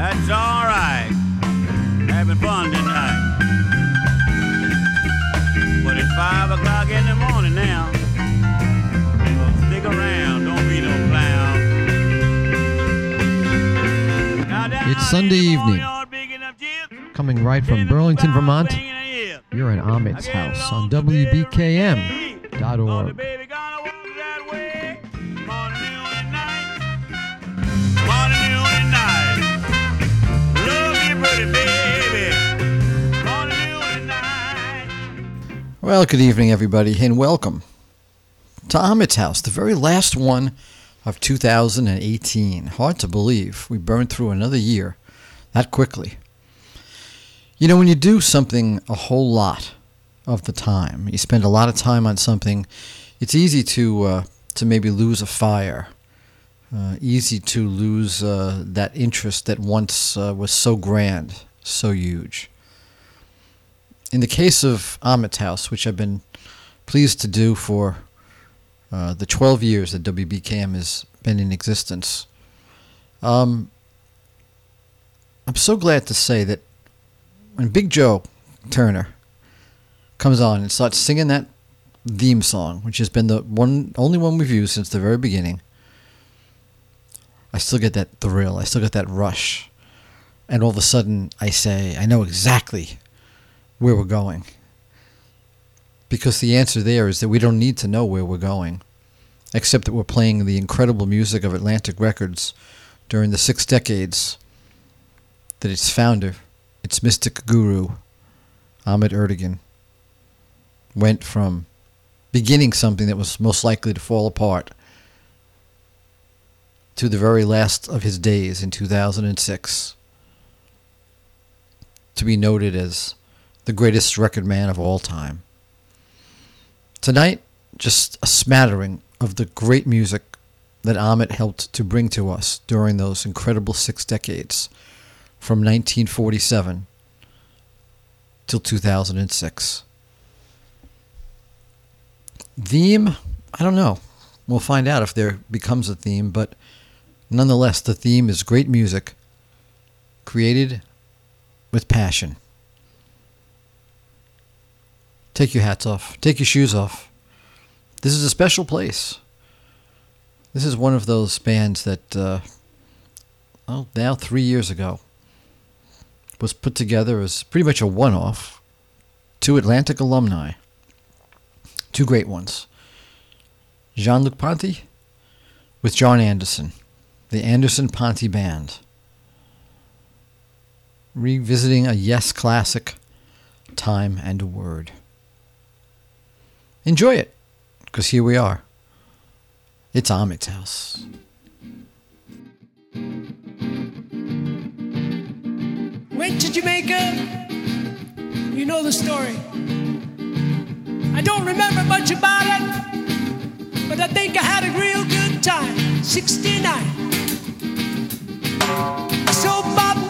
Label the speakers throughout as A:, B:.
A: That's all right. Having fun tonight. But it's five o'clock in the morning now. So stick around. Don't be no clown.
B: It's Sunday evening.
A: barnyard, picking up chips.
B: Coming right from Burlington, Vermont,
A: swinging a hip.
B: you're in
A: Ahmet's
B: house on WBKM.org. Well, good evening, everybody, and welcome to Ahmet's house, the very last one of 2018. Hard to believe we burned through another year that quickly. You know, when you do something a whole lot of the time, you spend a lot of time on something, it's easy to uh, to maybe lose a fire. Uh, easy to lose uh, that interest that once uh, was so grand, so huge. In the case of Ahmet's House, which I've been pleased to do for uh, the 12 years that WBKM has been in existence, um, I'm so glad to say that when Big Joe Turner comes on and starts singing that theme song, which has been the one only one we've used since the very beginning, I still get that thrill. I still get that rush. And all of a sudden, I say, I know exactly where we're going. Because the answer there is that we don't need to know where we're going, except that we're playing the incredible music of Atlantic Records during the six decades that its founder, its mystic guru, Ahmet Ertegun, went from beginning something that was most likely to fall apart to the very last of his days in 2006 to be noted as the greatest record man of all time. Tonight, just a smattering of the great music that Ahmet helped to bring to us during those incredible six decades from 1947 till 2006. Theme? I don't know. We'll find out if there becomes a theme, but nonetheless, the theme is great music created with passion. Take your hats off. Take your shoes off. This is a special place. This is one of those bands that, uh, well, now three years ago, was put together as pretty much a one off. Two Atlantic alumni. Two great ones. Jean Luc Ponty with John Anderson, the Anderson Ponty Band revisiting a Yes classic, Time and a Word. Enjoy it, because here we are. It's Ahmet's house.
C: Went to Jamaica. You know the story. I don't remember much about it, but I think I had a real good time. 69. I saw Bob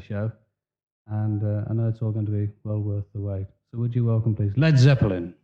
D: show, and uh, I know it's all going to be well worth the wait. So, would you welcome, please, Led Zeppelin?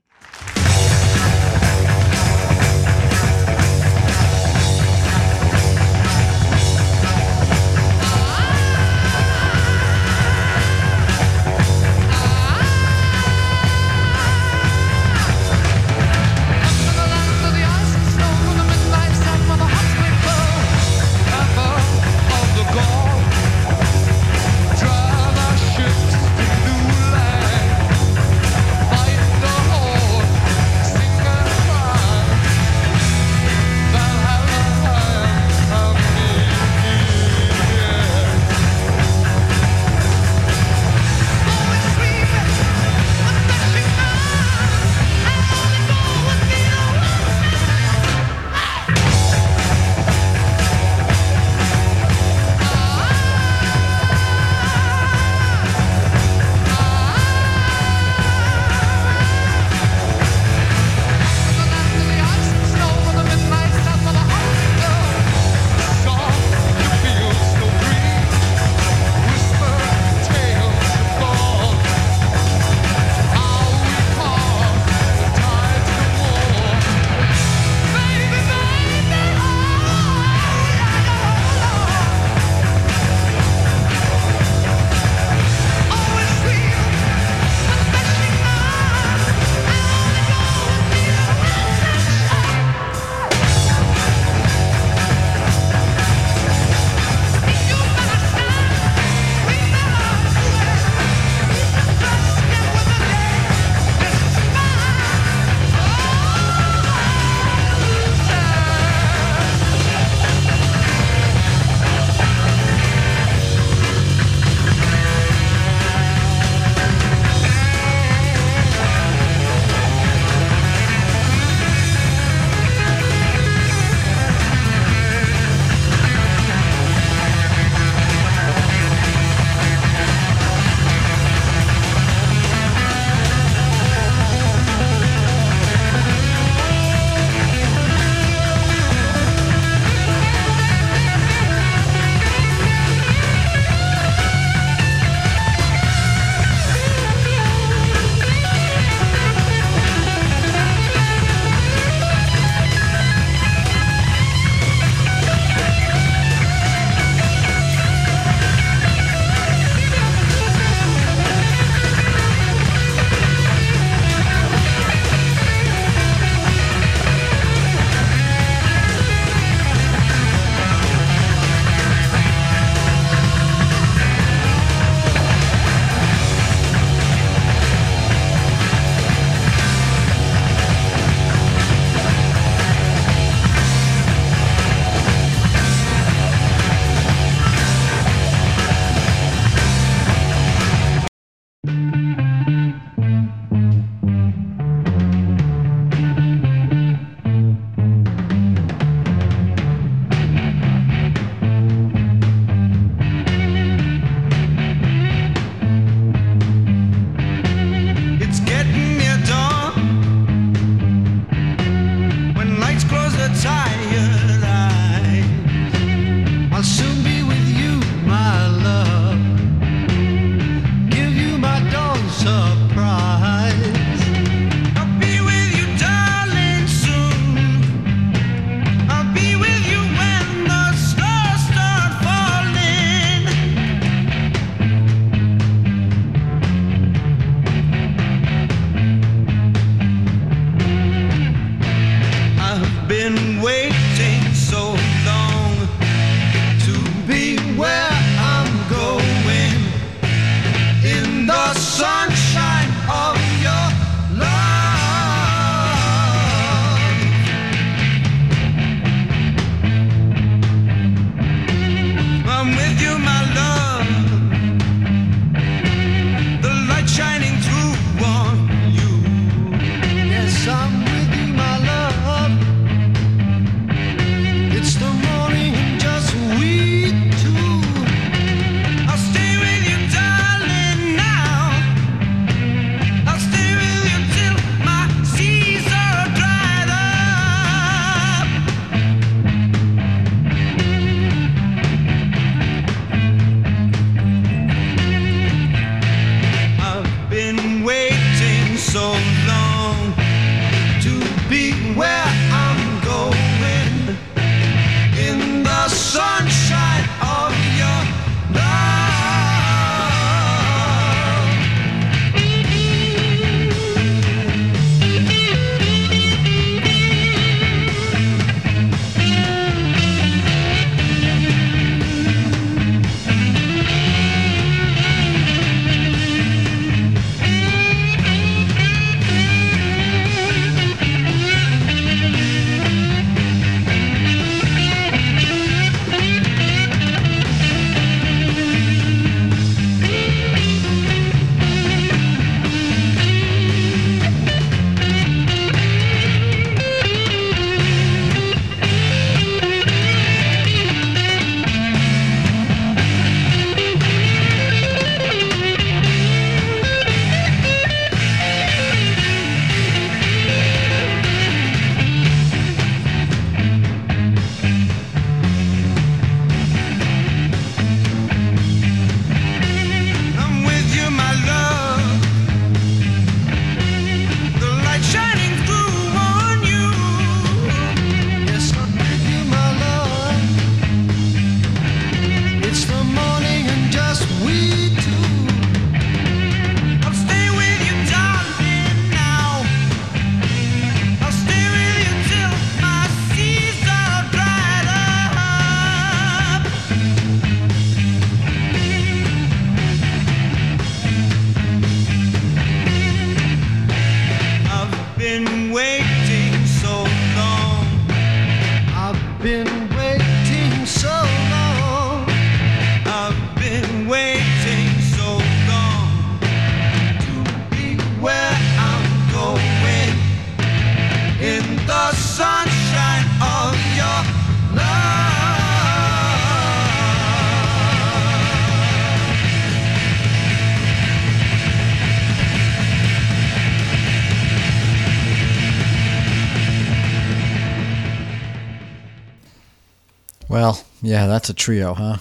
B: Yeah, that's a trio, huh?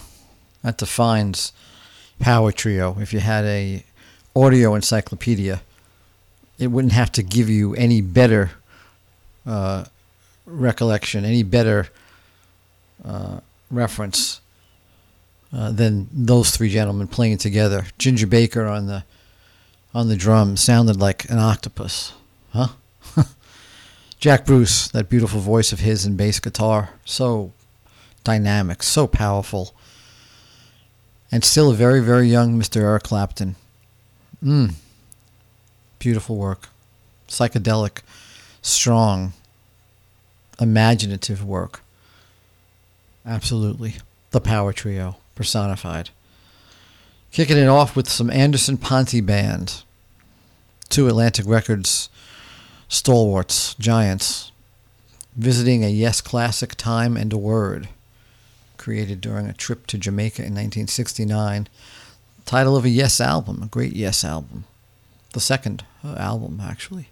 B: That defines power trio. If you had a audio encyclopedia, it wouldn't have to give you any better uh, recollection, any better uh, reference uh, than those three gentlemen playing together. Ginger Baker on the on the drums sounded like an octopus, huh? Jack Bruce, that beautiful voice of his and bass guitar, so dynamic, so powerful. And still a very, very young Mr. Eric Clapton. Mm. Beautiful work. Psychedelic, strong, imaginative work. Absolutely. The Power Trio, personified. Kicking it off with some Anderson Ponty Band. Two Atlantic Records stalwarts, giants, visiting a Yes Classic Time and a Word created during a trip to Jamaica in 1969. Title of a Yes album, a great Yes album. The second uh, album, actually.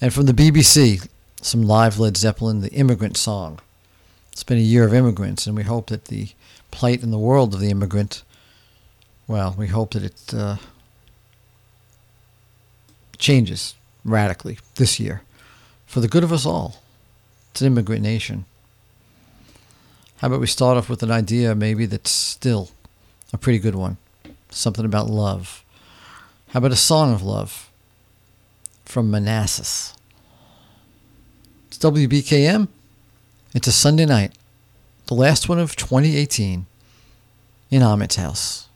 B: And from the BBC, some live Led Zeppelin, The Immigrant Song. It's been a year of immigrants, and we hope that the plight in the world of the immigrant, well, we hope that it uh, changes radically this year for the good of us all. It's an immigrant nation. How about we start off with an idea maybe that's still a pretty good one? Something about love. How about a song of love from Manassas? It's WBKM. It's a Sunday night, the last one of 2018, in Ahmet's house.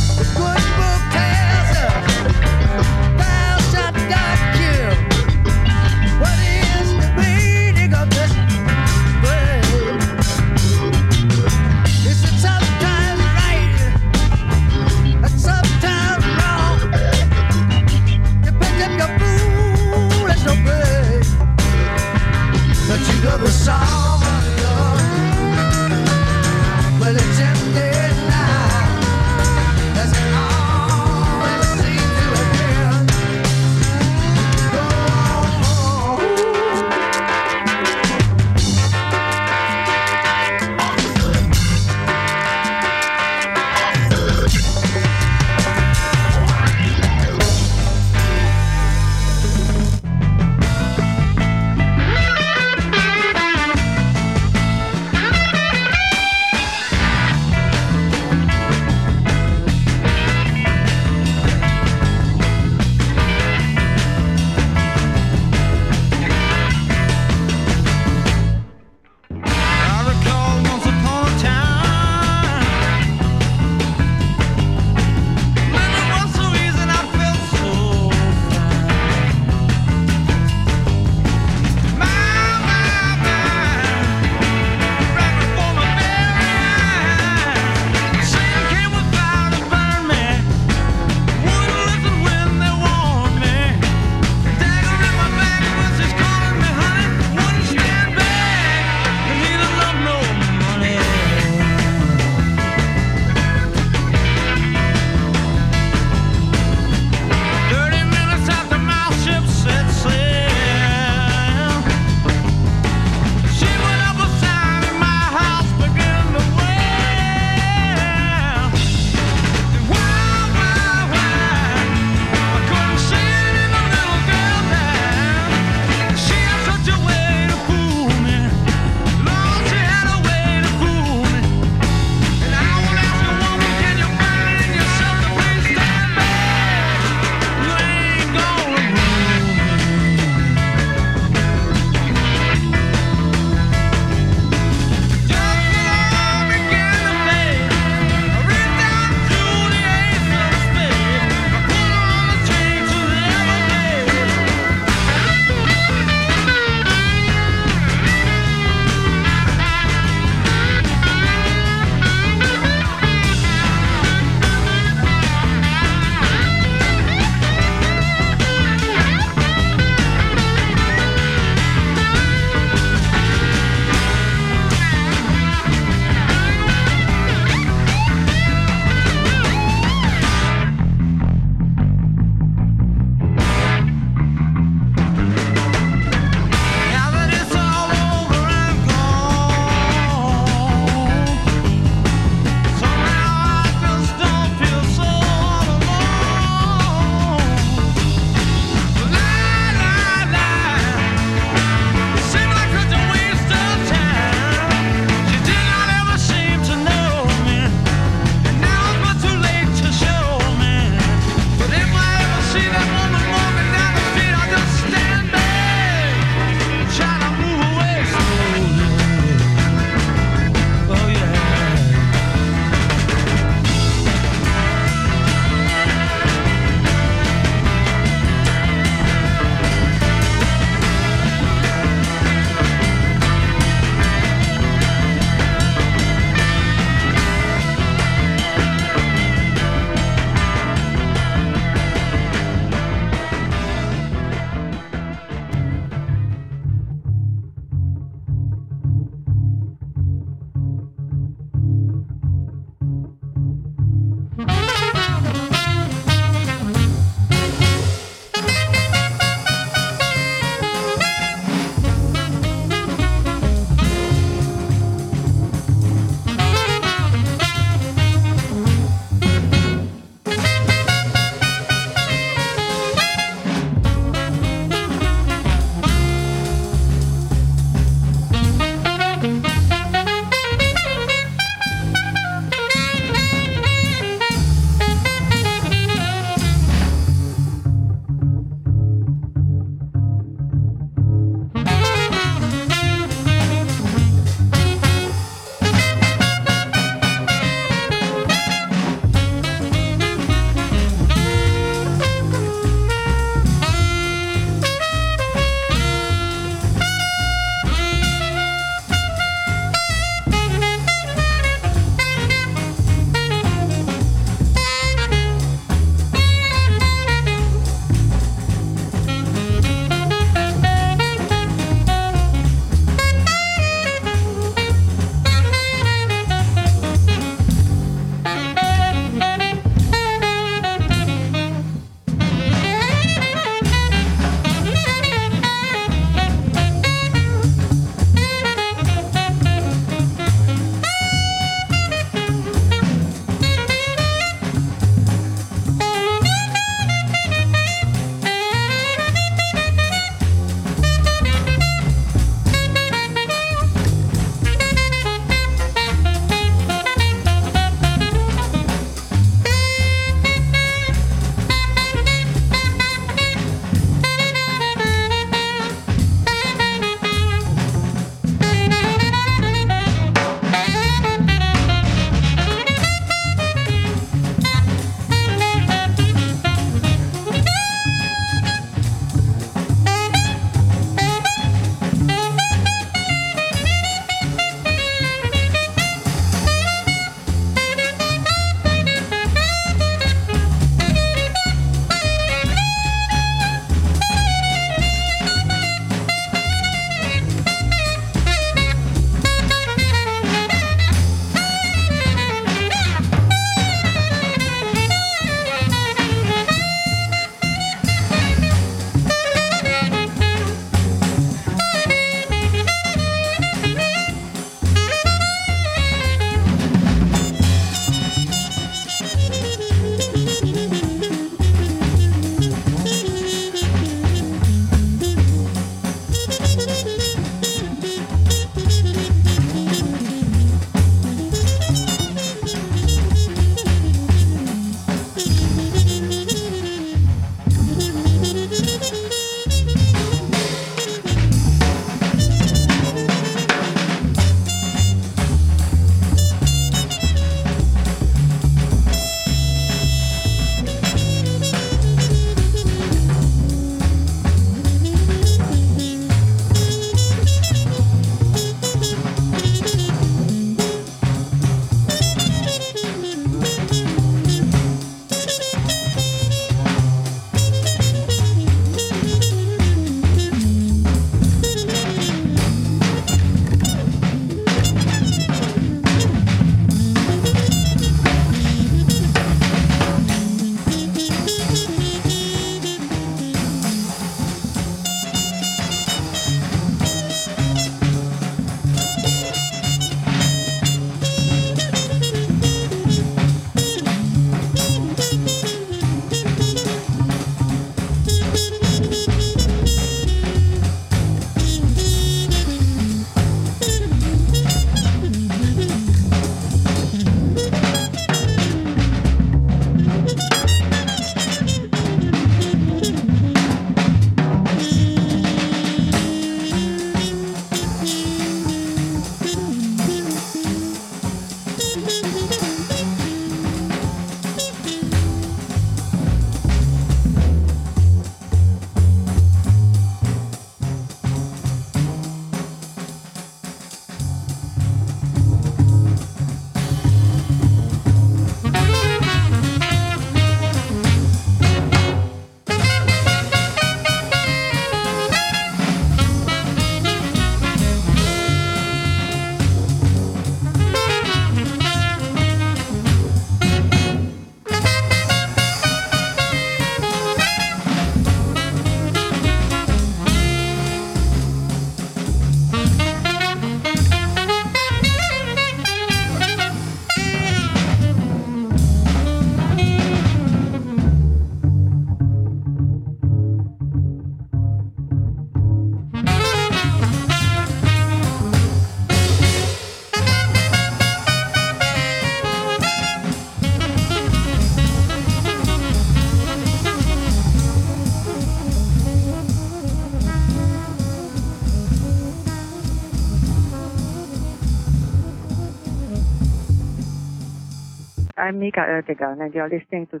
E: I'm Mica Ertegun, and you're listening to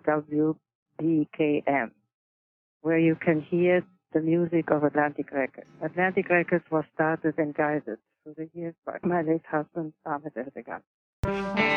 E: WBKM, where you can hear the music of Atlantic Records. Atlantic Records was started and guided through the years by my late husband, Ahmet Ertegun.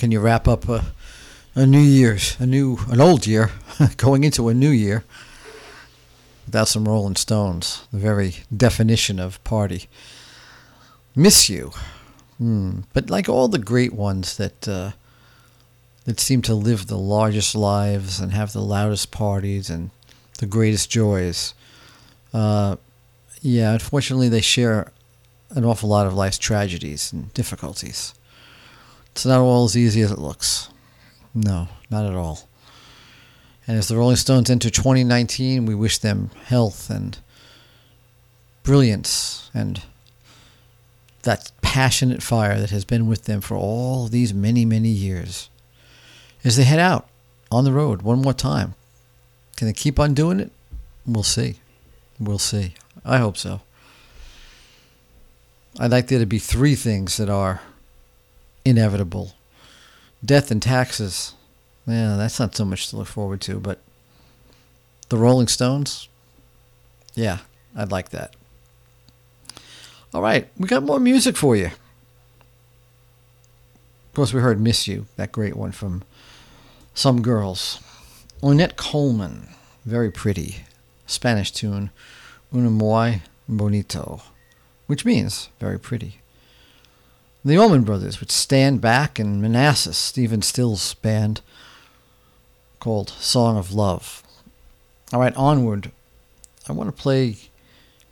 B: can you wrap up a, a new year's, a new, an old year, going into a new year without some Rolling Stones? The very definition of party. Miss you, mm. but like all the great ones that uh, that seem to live the largest lives and have the loudest parties and the greatest joys. Uh, yeah, unfortunately, they share an awful lot of life's tragedies and difficulties. It's not all as easy as it looks. No, not at all. And as the Rolling Stones enter 2019, we wish them health and brilliance and that passionate fire that has been with them for all these many, many years. As they head out on the road one more time, can they keep on doing it? We'll see. We'll see. I hope so. I'd like there to be three things that are inevitable death and taxes. Yeah, that's not so much to look forward to, but the Rolling Stones, yeah, I'd like that. All right, we got more music for you. Of course, we heard Miss You, that great one from Some Girls. Ornette Coleman, very pretty. Spanish tune, Una muy bonito, which means very pretty. The Allman Brothers would Stand Back and Manassas, Stephen Stills' band, called Song of Love. All right, onward. I want to play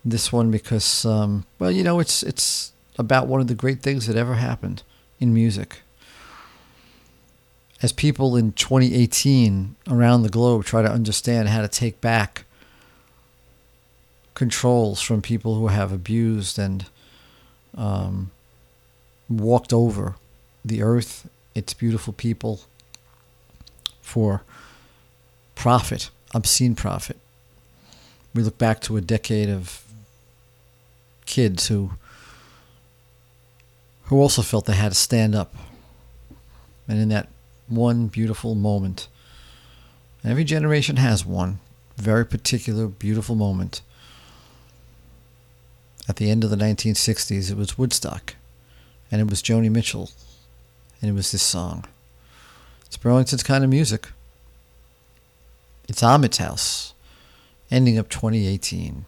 B: this one because, um, well, you know, it's it's about one of the great things that ever happened in music. As people in 2018 around the globe try to understand how to take back controls from people who have abused and um, walked over the earth, its beautiful people, for profit, obscene profit. We look back to a decade of kids who who also felt they had to stand up. And in that one beautiful moment, every generation has one very particular beautiful moment. At the end of the 1960s, it was Woodstock, and it was Joni Mitchell, and it was this song. It's Burlington's kind of music. It's Ahmet's House, ending up 2018.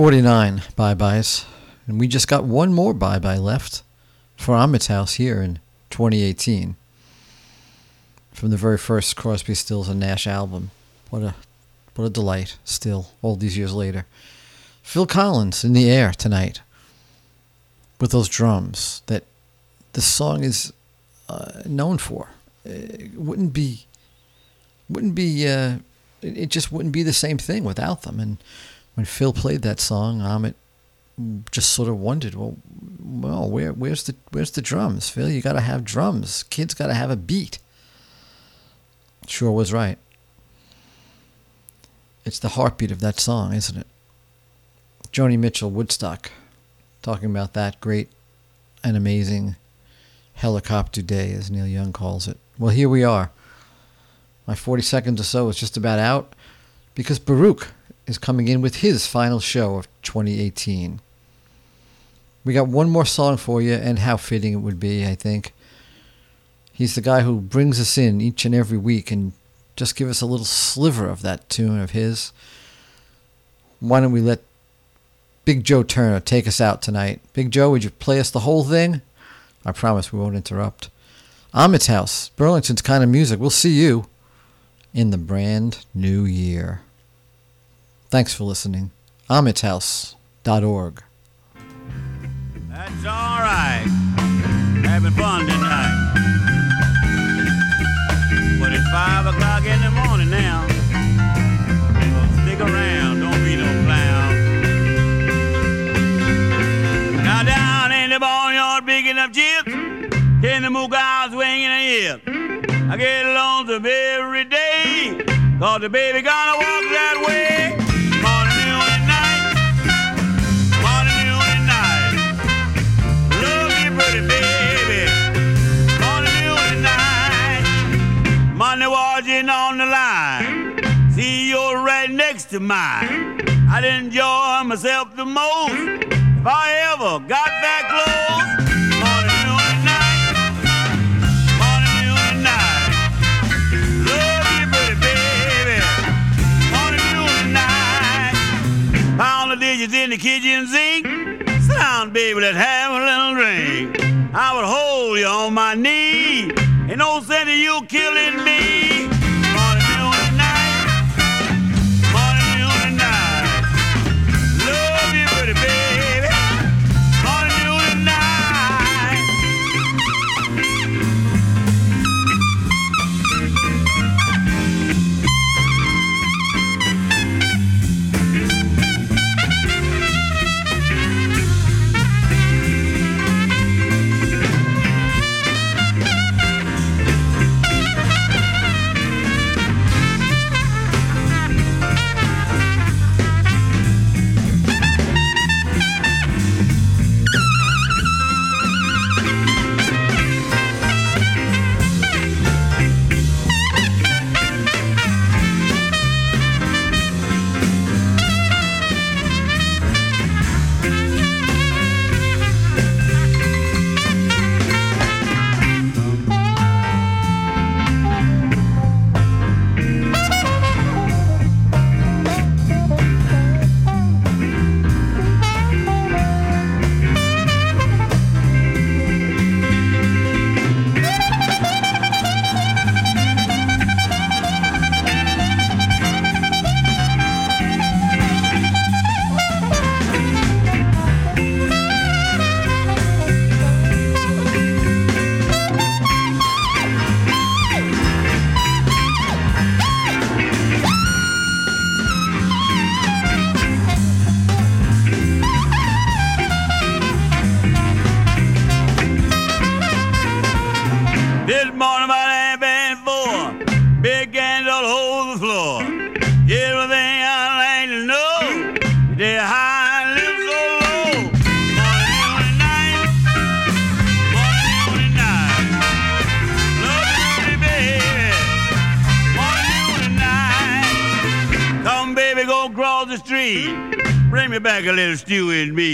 B: 49 bye byes. And we just got one more bye bye left for Ahmet's house here in 2018. From the very first Crosby, Stills, and Nash album. What a, what a delight, still, all these years later. Phil Collins in the air tonight with those drums that the song is uh, known for. It wouldn't be, wouldn't be, uh, it just wouldn't be the same thing without them. And when Phil played that song, Ahmet just sort of wondered, well, well, where, where's the, where's the drums, Phil? You got to have drums. Kids got to have a beat. Sure was right. It's the heartbeat of that song, isn't it? Joni Mitchell, Woodstock, talking about that great and amazing helicopter day, as Neil Young calls it. Well, here we are. My 40 seconds or so is just about out because Baruch is coming in with his final show of 2018. We got one more song for you, and how fitting it would be, I think. He's the guy who brings us in each and every week and just give us a little sliver of that tune of his. Why don't we let Big Joe Turner take us out tonight? Big Joe, would you play us the whole thing? I promise we won't interrupt. Ahmet's House, Burlington's kind of music. We'll see you in the brand new year. Thanks for listening. Ahmet'sHouse.org.
A: That's all right. Having fun tonight. But it's five o'clock in the morning now. So stick around, don't be no clown. Now down in the barnyard chips, in the a hip. I get every day, cause the baby gonna walk mine. I'd enjoy myself the most if I ever got that close. Dishes in the kitchen sink. Sit down, baby, let's have a little drink. I would hold you on my knee. Ain't no sense of you killing me. Stew and beef.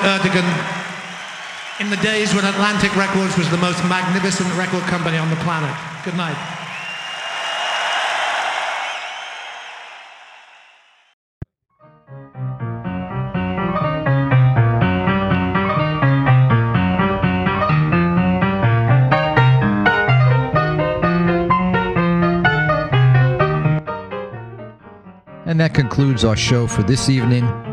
F: Ertegun, in the days when Atlantic Records was the most magnificent record company on the planet. Good night.
B: And that concludes our show for this evening.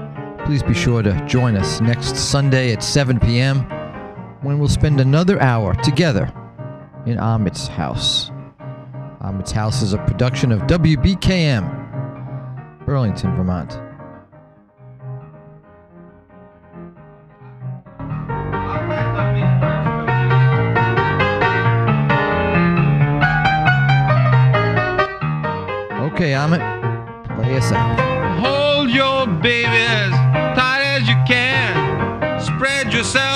B: Please be sure to join us next Sunday at 7 p.m. when we'll spend another hour together in Ahmet's house. Ahmet's house is a production of WBKM, Burlington, Vermont. Okay, Ahmet, play us out.
E: Hold your baby Spread yourself